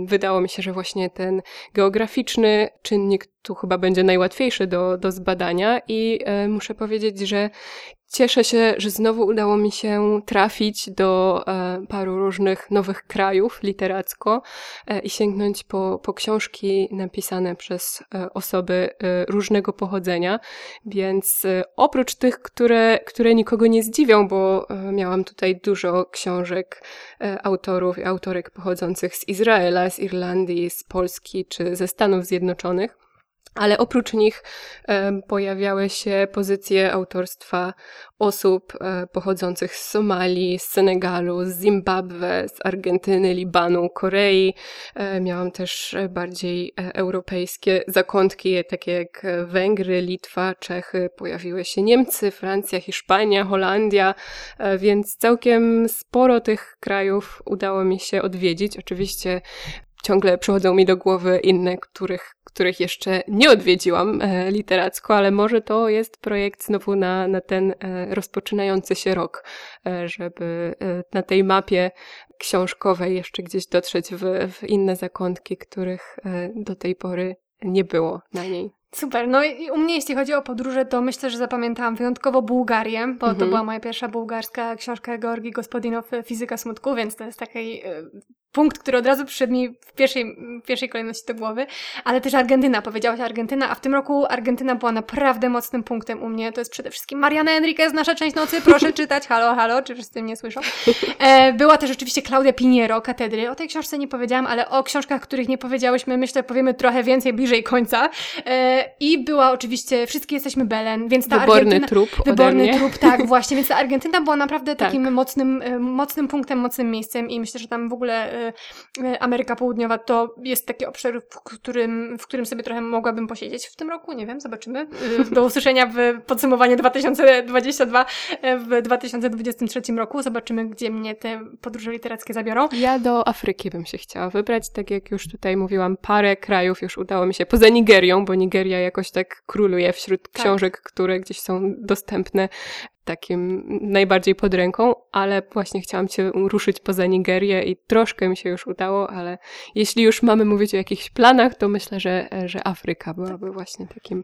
wydało mi się, że właśnie ten geograficzny czynnik tu chyba będzie najłatwiejszy do, do zbadania i e, muszę powiedzieć, że cieszę się, że znowu udało mi się trafić do e, paru różnych nowych krajów literacko e, i sięgnąć po, po książki napisane przez osoby różnego pochodzenia, więc oprócz tych, które, które nikogo nie zdziwią, bo miałam tutaj dużo książek autorów i autorek pochodzących z Izraela, z Irlandii, z Polski czy ze Stanów Zjednoczonych, ale oprócz nich e, pojawiały się pozycje autorstwa osób e, pochodzących z Somalii, z Senegalu, z Zimbabwe, z Argentyny, Libanu, Korei. E, miałam też bardziej europejskie zakątki, takie jak Węgry, Litwa, Czechy. Pojawiły się Niemcy, Francja, Hiszpania, Holandia, więc całkiem sporo tych krajów udało mi się odwiedzić. Oczywiście ciągle przychodzą mi do głowy inne, których, których jeszcze nie odwiedziłam e, literacko, ale może to jest projekt znowu na, na ten e, rozpoczynający się rok, e, żeby na tej mapie książkowej jeszcze gdzieś dotrzeć w, w inne zakątki, których do tej pory nie było na niej. Super. No i u mnie, jeśli chodzi o podróże, to myślę, że zapamiętałam wyjątkowo Bułgarię, bo mhm. to była moja pierwsza bułgarska książka Georgi Gospodinow Fizyka Smutku, więc to jest taki punkt, który od razu przyszedł mi w pierwszej, w pierwszej kolejności do głowy, ale też Argentyna, powiedziałaś Argentyna, a w tym roku Argentyna była naprawdę mocnym punktem u mnie. To jest przede wszystkim Mariana Enriquez, nasza część nocy, proszę czytać, halo, halo, czy wszyscy mnie słyszą? E, była też oczywiście Claudia Piniero, Katedry. O tej książce nie powiedziałam, ale o książkach, których nie powiedziałyśmy, myślę, powiemy trochę więcej bliżej końca. E, I była oczywiście Wszystkie jesteśmy Belen, więc ta Wyborny Argentyna... trup Wyborny trup, tak, właśnie, więc ta Argentyna była naprawdę tak. takim mocnym, e, mocnym punktem, mocnym miejscem i myślę, że tam w ogóle E, Ameryka Południowa to jest taki obszar, w którym, w którym sobie trochę mogłabym posiedzieć w tym roku, nie wiem, zobaczymy. E, do usłyszenia w podsumowaniu 2022 e, w 2023 roku. Zobaczymy, gdzie mnie te podróże literackie zabiorą. Ja do Afryki bym się chciała wybrać, tak jak już tutaj mówiłam, parę krajów już udało mi się, poza Nigerią, bo Nigeria jakoś tak króluje wśród tak. książek, które gdzieś są dostępne takim najbardziej pod ręką, ale właśnie chciałam cię ruszyć poza Nigerię i troszkę mi się już udało, ale jeśli już mamy mówić o jakichś planach, to myślę, że, że Afryka byłaby tak. właśnie takim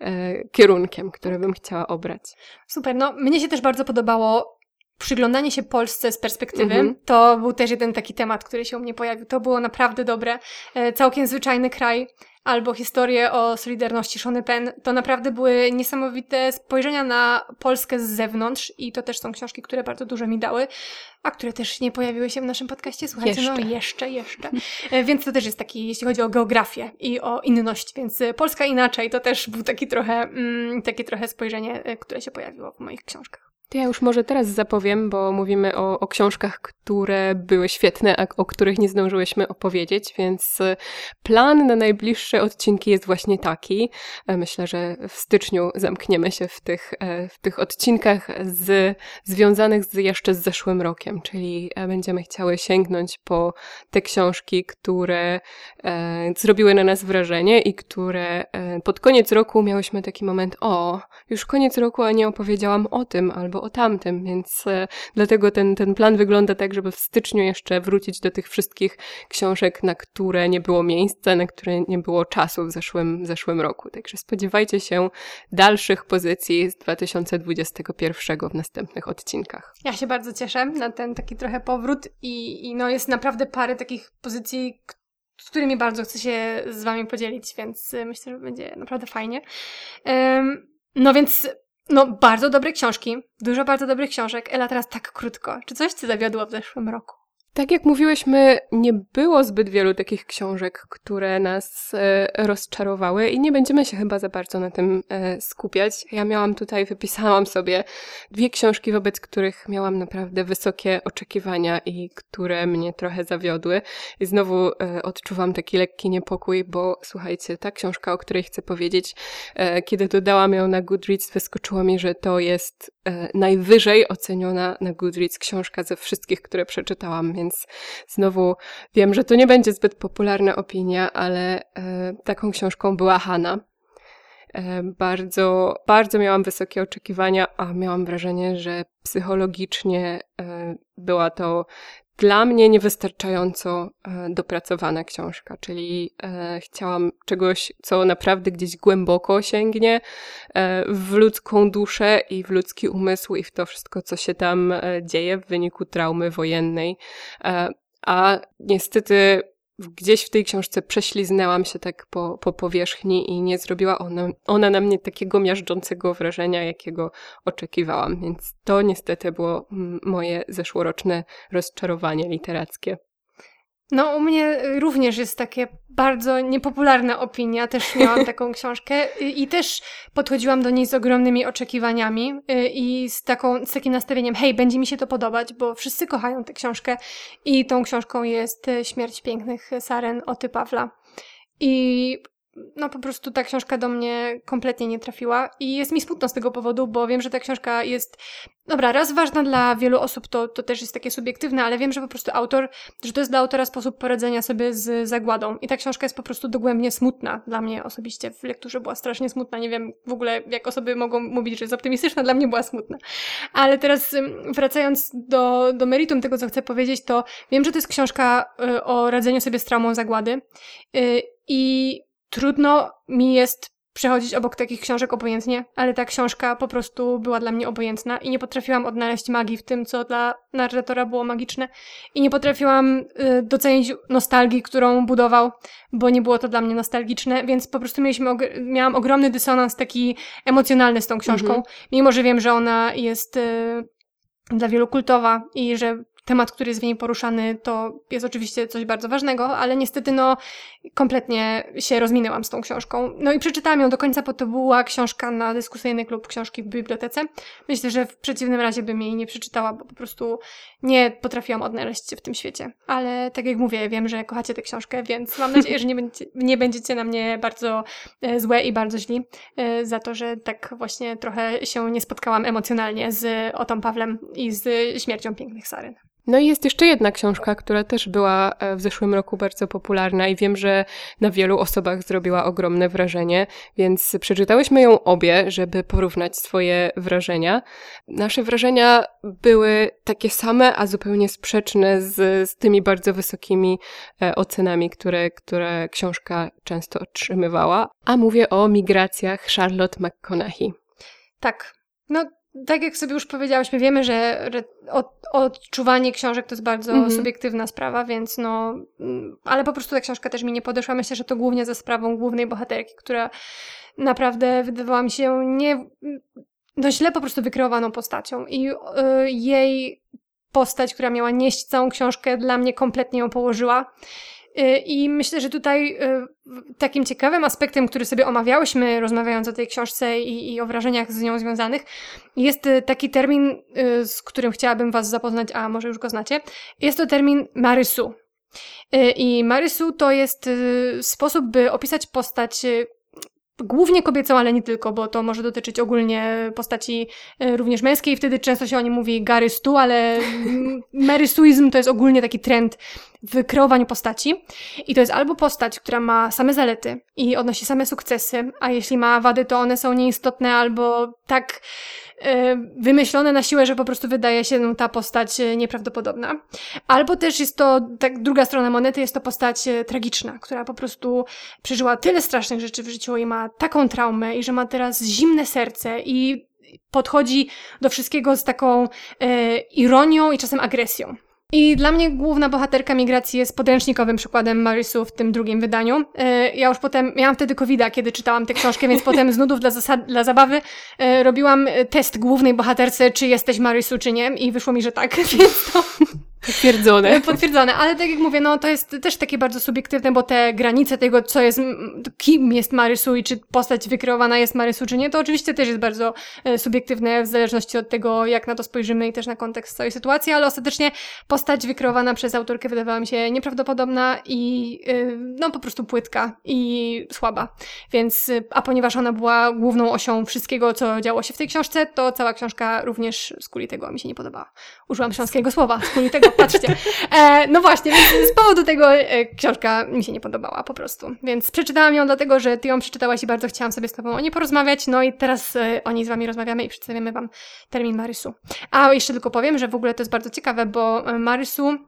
e, kierunkiem, który bym chciała obrać. Super, no mnie się też bardzo podobało przyglądanie się Polsce z perspektywy, mm -hmm. to był też jeden taki temat, który się u mnie pojawił. To było naprawdę dobre. E, całkiem zwyczajny kraj, albo historię o Solidarności Shony Penn. To naprawdę były niesamowite spojrzenia na Polskę z zewnątrz i to też są książki, które bardzo dużo mi dały, a które też nie pojawiły się w naszym podcaście. Słuchajcie, no, jeszcze. no jeszcze, jeszcze. E, więc to też jest taki, jeśli chodzi o geografię i o inność, więc Polska inaczej to też był taki trochę, mm, takie trochę spojrzenie, e, które się pojawiło w moich książkach. To ja już może teraz zapowiem, bo mówimy o, o, książkach, które były świetne, a o których nie zdążyłyśmy opowiedzieć, więc e, plan na najbliższe odcinki jest właśnie taki. E, myślę, że w styczniu zamkniemy się w tych, e, w tych odcinkach z, związanych z, jeszcze z zeszłym rokiem, czyli będziemy chciały sięgnąć po te książki, które e, zrobiły na nas wrażenie i które e, pod koniec roku miałyśmy taki moment, o, już koniec roku, a nie opowiedziałam o tym albo o tamtym, więc e, dlatego ten, ten plan wygląda tak, żeby w styczniu jeszcze wrócić do tych wszystkich książek, na które nie było miejsca, na które nie było czasu w zeszłym, zeszłym roku. Także spodziewajcie się dalszych pozycji z 2021 w następnych odcinkach. Ja się bardzo cieszę na ten taki trochę powrót i, i no jest naprawdę parę takich pozycji, z którymi bardzo chcę się z Wami podzielić, więc y, myślę, że będzie naprawdę fajnie. No więc no, bardzo dobre książki. Dużo bardzo dobrych książek. Ela, teraz tak krótko. Czy coś Cię zawiodło w zeszłym roku? Tak jak mówiłyśmy, nie było zbyt wielu takich książek, które nas e, rozczarowały i nie będziemy się chyba za bardzo na tym e, skupiać. Ja miałam tutaj, wypisałam sobie dwie książki, wobec których miałam naprawdę wysokie oczekiwania i które mnie trochę zawiodły. I znowu e, odczuwam taki lekki niepokój, bo słuchajcie, ta książka, o której chcę powiedzieć, kiedy dodałam ją na Goodreads, wyskoczyło mi, że to jest najwyżej oceniona na Goodreads książka ze wszystkich, które przeczytałam więc znowu wiem, że to nie będzie zbyt popularna opinia, ale e, taką książką była Hanna. E, bardzo, bardzo miałam wysokie oczekiwania, a miałam wrażenie, że psychologicznie e, była to dla mnie niewystarczająco e, dopracowana książka, czyli e, chciałam czegoś, co naprawdę gdzieś głęboko sięgnie e, w ludzką duszę i w ludzki umysł i w to wszystko, co się tam dzieje w wyniku traumy wojennej. A niestety gdzieś w tej książce prześliznęłam się tak po, po powierzchni i nie zrobiła ona, ona na mnie takiego miażdżącego wrażenia, jakiego oczekiwałam. Więc to niestety było moje zeszłoroczne rozczarowanie literackie. No, u mnie również jest takie bardzo niepopularna opinia. Też miałam taką książkę i też podchodziłam do niej z ogromnymi oczekiwaniami y, i z, taką, z takim nastawieniem, hej, będzie mi się to podobać, bo wszyscy kochają tę książkę i tą książką jest y, Śmierć pięknych saren Oty Pawla. I no po prostu ta książka do mnie kompletnie nie trafiła i jest mi smutno z tego powodu, bo wiem, że ta książka jest, dobra, raz ważna dla wielu osób, to, to też jest takie subiektywne, ale wiem, że po prostu autor, że to jest dla autora sposób poradzenia sobie z zagładą i ta książka jest po prostu dogłębnie smutna. Dla mnie osobiście w lekturze była strasznie smutna, nie wiem w ogóle jak osoby mogą mówić, że jest optymistyczna, dla mnie była smutna. Ale teraz wracając do, do meritum tego, co chcę powiedzieć, to wiem, że to jest książka y, o radzeniu sobie z traumą zagłady y, i Trudno mi jest przechodzić obok takich książek obojętnie, ale ta książka po prostu była dla mnie obojętna i nie potrafiłam odnaleźć magii w tym, co dla narratora było magiczne i nie potrafiłam y, docenić nostalgii, którą budował, bo nie było to dla mnie nostalgiczne, więc po prostu mieliśmy miałam ogromny dysonans taki emocjonalny z tą książką, mhm. mimo że wiem, że ona jest y, dla wielu kultowa i że temat, który jest w niej poruszany, to jest oczywiście coś bardzo ważnego, ale niestety no kompletnie się rozminęłam z tą książką. No i przeczytałam ją do końca, bo to była książka na dyskusyjny klub książki w bibliotece. Myślę, że w przeciwnym razie bym jej nie przeczytała, bo po prostu nie potrafiłam odnaleźć się w tym świecie. Ale tak jak mówię, wiem, że kochacie tę książkę, więc mam nadzieję, że nie będziecie, nie będziecie na mnie bardzo e, złe i bardzo źli e, za to, że tak właśnie trochę się nie spotkałam emocjonalnie z Otą Pawlem i z śmiercią pięknych Saryn. No i jest jeszcze jedna książka, która też była e, w zeszłym roku bardzo popularna i wiem, że na wielu osobach zrobiła ogromne wrażenie, więc przeczytałyśmy ją obie, żeby porównać swoje wrażenia. Nasze wrażenia były takie same, a zupełnie sprzeczne z, z tymi bardzo wysokimi e, ocenami, które, które książka często otrzymywała. A mówię o migracjach Charlotte McConaughey. Tak. No, tak jak sobie już powiedziałyśmy, wiemy, że odczuwanie książek to jest bardzo mhm. subiektywna sprawa, więc no, mm, ale po prostu ta książka też mi nie podeszła. Myślę, że to głównie za sprawą głównej bohaterki, która naprawdę wydawała mi się nie, no źle po prostu wykreowaną postacią i y, jej postać, która miała nieść całą książkę, dla mnie kompletnie ją położyła. Y, I myślę, że tutaj y, takim ciekawym aspektem, który sobie omawiałyśmy, rozmawiając o tej książce i, i o wrażeniach z nią związanych, jest y, taki termin, z którym chciałabym Was zapoznać, a może już go znacie. Jest to termin marysu. I marysu to jest sposób, by opisać postać głównie kobiecą, ale nie tylko, bo to może dotyczyć ogólnie postaci e, również męskiej. Wtedy często się o nim mówi Gary Stu, ale marysuizm to jest ogólnie taki trend w kreowaniu postaci. I to jest albo postać, która ma same zalety i odnosi same sukcesy, a jeśli ma wady, to one są nieistotne albo tak wymyślone na siłę, że po prostu wydaje się no, ta postać e, nieprawdopodobna. Albo też jest to, tak, druga strona monety, jest to postać e, tragiczna, która po prostu przeżyła tyle strasznych rzeczy w życiu i ma taką traumę i że ma teraz zimne serce i podchodzi do wszystkiego z taką e, ironią i czasem agresją. I dla mnie główna bohaterka migracji jest podręcznikowym przykładem Marisu w tym drugim wydaniu. E, ja już potem, miałam wtedy covid kiedy czytałam tę książkę, więc potem z nudów dla, zasad, dla zabawy e, robiłam test głównej bohaterce, czy jesteś Marisu, czy nie i wyszło mi, że tak, więc to Potwierdzone. Potwierdzone, ale tak jak mówię, no to jest też takie bardzo subiektywne, bo te granice tego, co jest, kim jest Marysu i czy postać wykreowana jest Marysu, czy nie, to oczywiście też jest bardzo e, subiektywne w zależności od tego, jak na to spojrzymy i też na kontekst całej sytuacji, ale ostatecznie postać wykreowana przez autorkę wydawała mi się nieprawdopodobna i e, no po prostu płytka i słaba. Więc, e, a ponieważ ona była główną osią wszystkiego, co działo się w tej książce, to cała książka również z kuli tego mi się nie podobała. Użyłam śląskiego słowa, z kuli tego patrzcie. E, no właśnie, więc z powodu tego e, książka mi się nie podobała po prostu. Więc przeczytałam ją dlatego, że ty ją przeczytałaś i bardzo chciałam sobie z tobą o niej porozmawiać, no i teraz e, o niej z wami rozmawiamy i przedstawiamy wam termin Marysu. A jeszcze tylko powiem, że w ogóle to jest bardzo ciekawe, bo e, Marysu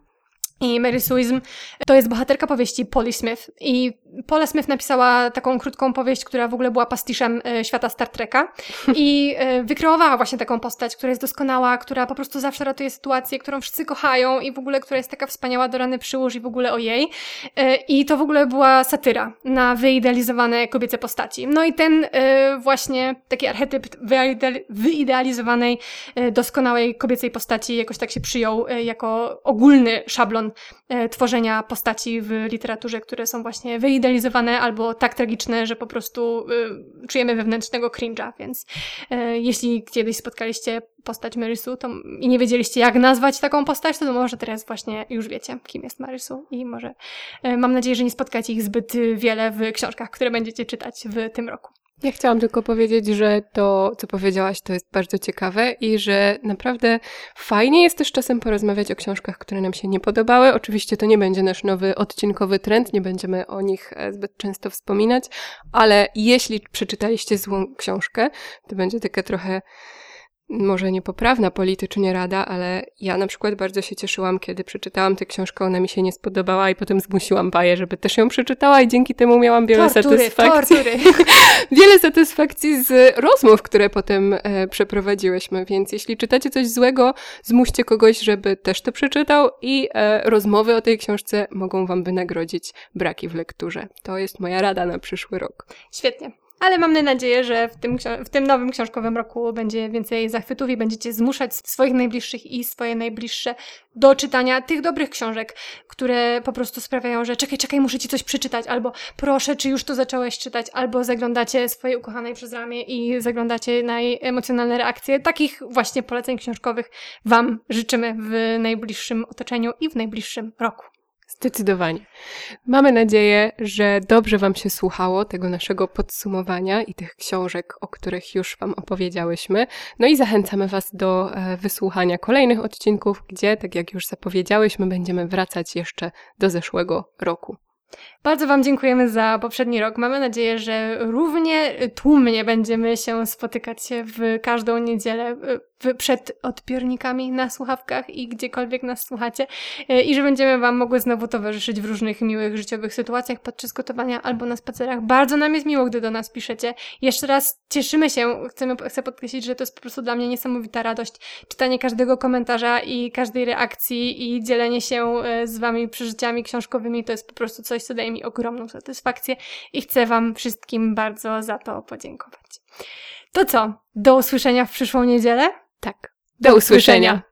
i Mary Suizm to jest bohaterka powieści Polly Smith. I Paula Smith napisała taką krótką powieść, która w ogóle była pastiszem e, świata Star Treka. I e, wykreowała właśnie taką postać, która jest doskonała, która po prostu zawsze ratuje sytuację, którą wszyscy kochają i w ogóle, która jest taka wspaniała do rany przyłóż i w ogóle o jej. E, I to w ogóle była satyra na wyidealizowane kobiece postaci. No i ten właśnie taki archetyp wyidealizowanej, doskonałej kobiecej postaci jakoś tak się przyjął jako ogólny szablon tworzenia postaci w literaturze, które są właśnie wyidealizowane albo tak tragiczne, że po prostu e, czujemy wewnętrznego cringe'a, więc e, jeśli kiedyś spotkaliście postać Marysu to, i nie wiedzieliście jak nazwać taką postać, to, to może teraz właśnie już wiecie, kim jest Marysu i może e, mam nadzieję, że nie spotkacie ich zbyt wiele w książkach, które będziecie czytać w tym roku. Ja chciałam tylko powiedzieć, że to, co powiedziałaś, to jest bardzo ciekawe i że naprawdę fajnie jest też czasem porozmawiać o książkach, które nam się nie podobały. Oczywiście to nie będzie nasz nowy odcinkowy trend, nie będziemy o nich e, zbyt często wspominać, ale jeśli przeczytaliście złą książkę, to będzie taka trochę może niepoprawna politycznie rada, ale ja na przykład bardzo się cieszyłam, kiedy przeczytałam tę książkę, ona mi się nie spodobała i potem zmusiłam Baję, żeby też ją przeczytała i dzięki temu miałam wiele tortury, satysfakcji. Tortury. wiele satysfakcji z rozmów, które potem e, przeprowadziłyśmy, więc jeśli czytacie coś złego, zmuście kogoś, żeby też to przeczytał i e, rozmowy o tej książce mogą wam wynagrodzić braki w lekturze. To jest moja rada na przyszły rok. Świetnie ale mamy nadzieję, że w tym, w tym nowym książkowym roku będzie więcej zachwytów i będziecie zmuszać swoich najbliższych i swoje najbliższe do czytania tych dobrych książek, które po prostu sprawiają, że czekaj, czekaj, muszę ci coś przeczytać, albo proszę, czy już to zacząłeś czytać, albo zaglądacie swojej ukochanej przez ramię i zaglądacie na jej emocjonalne reakcje. Takich właśnie poleceń książkowych Wam życzymy w najbliższym otoczeniu i w najbliższym roku. Zdecydowanie. Mamy nadzieję, że dobrze Wam się słuchało tego naszego podsumowania i tych książek, o których już Wam opowiedziałyśmy. No i zachęcamy Was do e, wysłuchania kolejnych odcinków, gdzie, tak jak już zapowiedziałyśmy, będziemy wracać jeszcze do zeszłego roku. Bardzo Wam dziękujemy za poprzedni rok. Mamy nadzieję, że równie tłumnie będziemy się spotykać w każdą niedzielę przed odbiornikami na słuchawkach i gdziekolwiek nas słuchacie e, i że będziemy Wam mogły znowu towarzyszyć w różnych miłych życiowych sytuacjach podczas gotowania albo na spacerach. Bardzo nam jest miło, gdy do nas piszecie. Jeszcze raz cieszymy się, chcemy, chcę podkreślić, że to jest po prostu dla mnie niesamowita radość czytanie każdego komentarza i każdej reakcji i dzielenie się e, z Wami przeżyciami książkowymi. To jest po prostu coś, co daje mi ogromną satysfakcję i chcę Wam wszystkim bardzo za to podziękować. To co? Do usłyszenia w przyszłą niedzielę? Tak. Do, usłyszenia.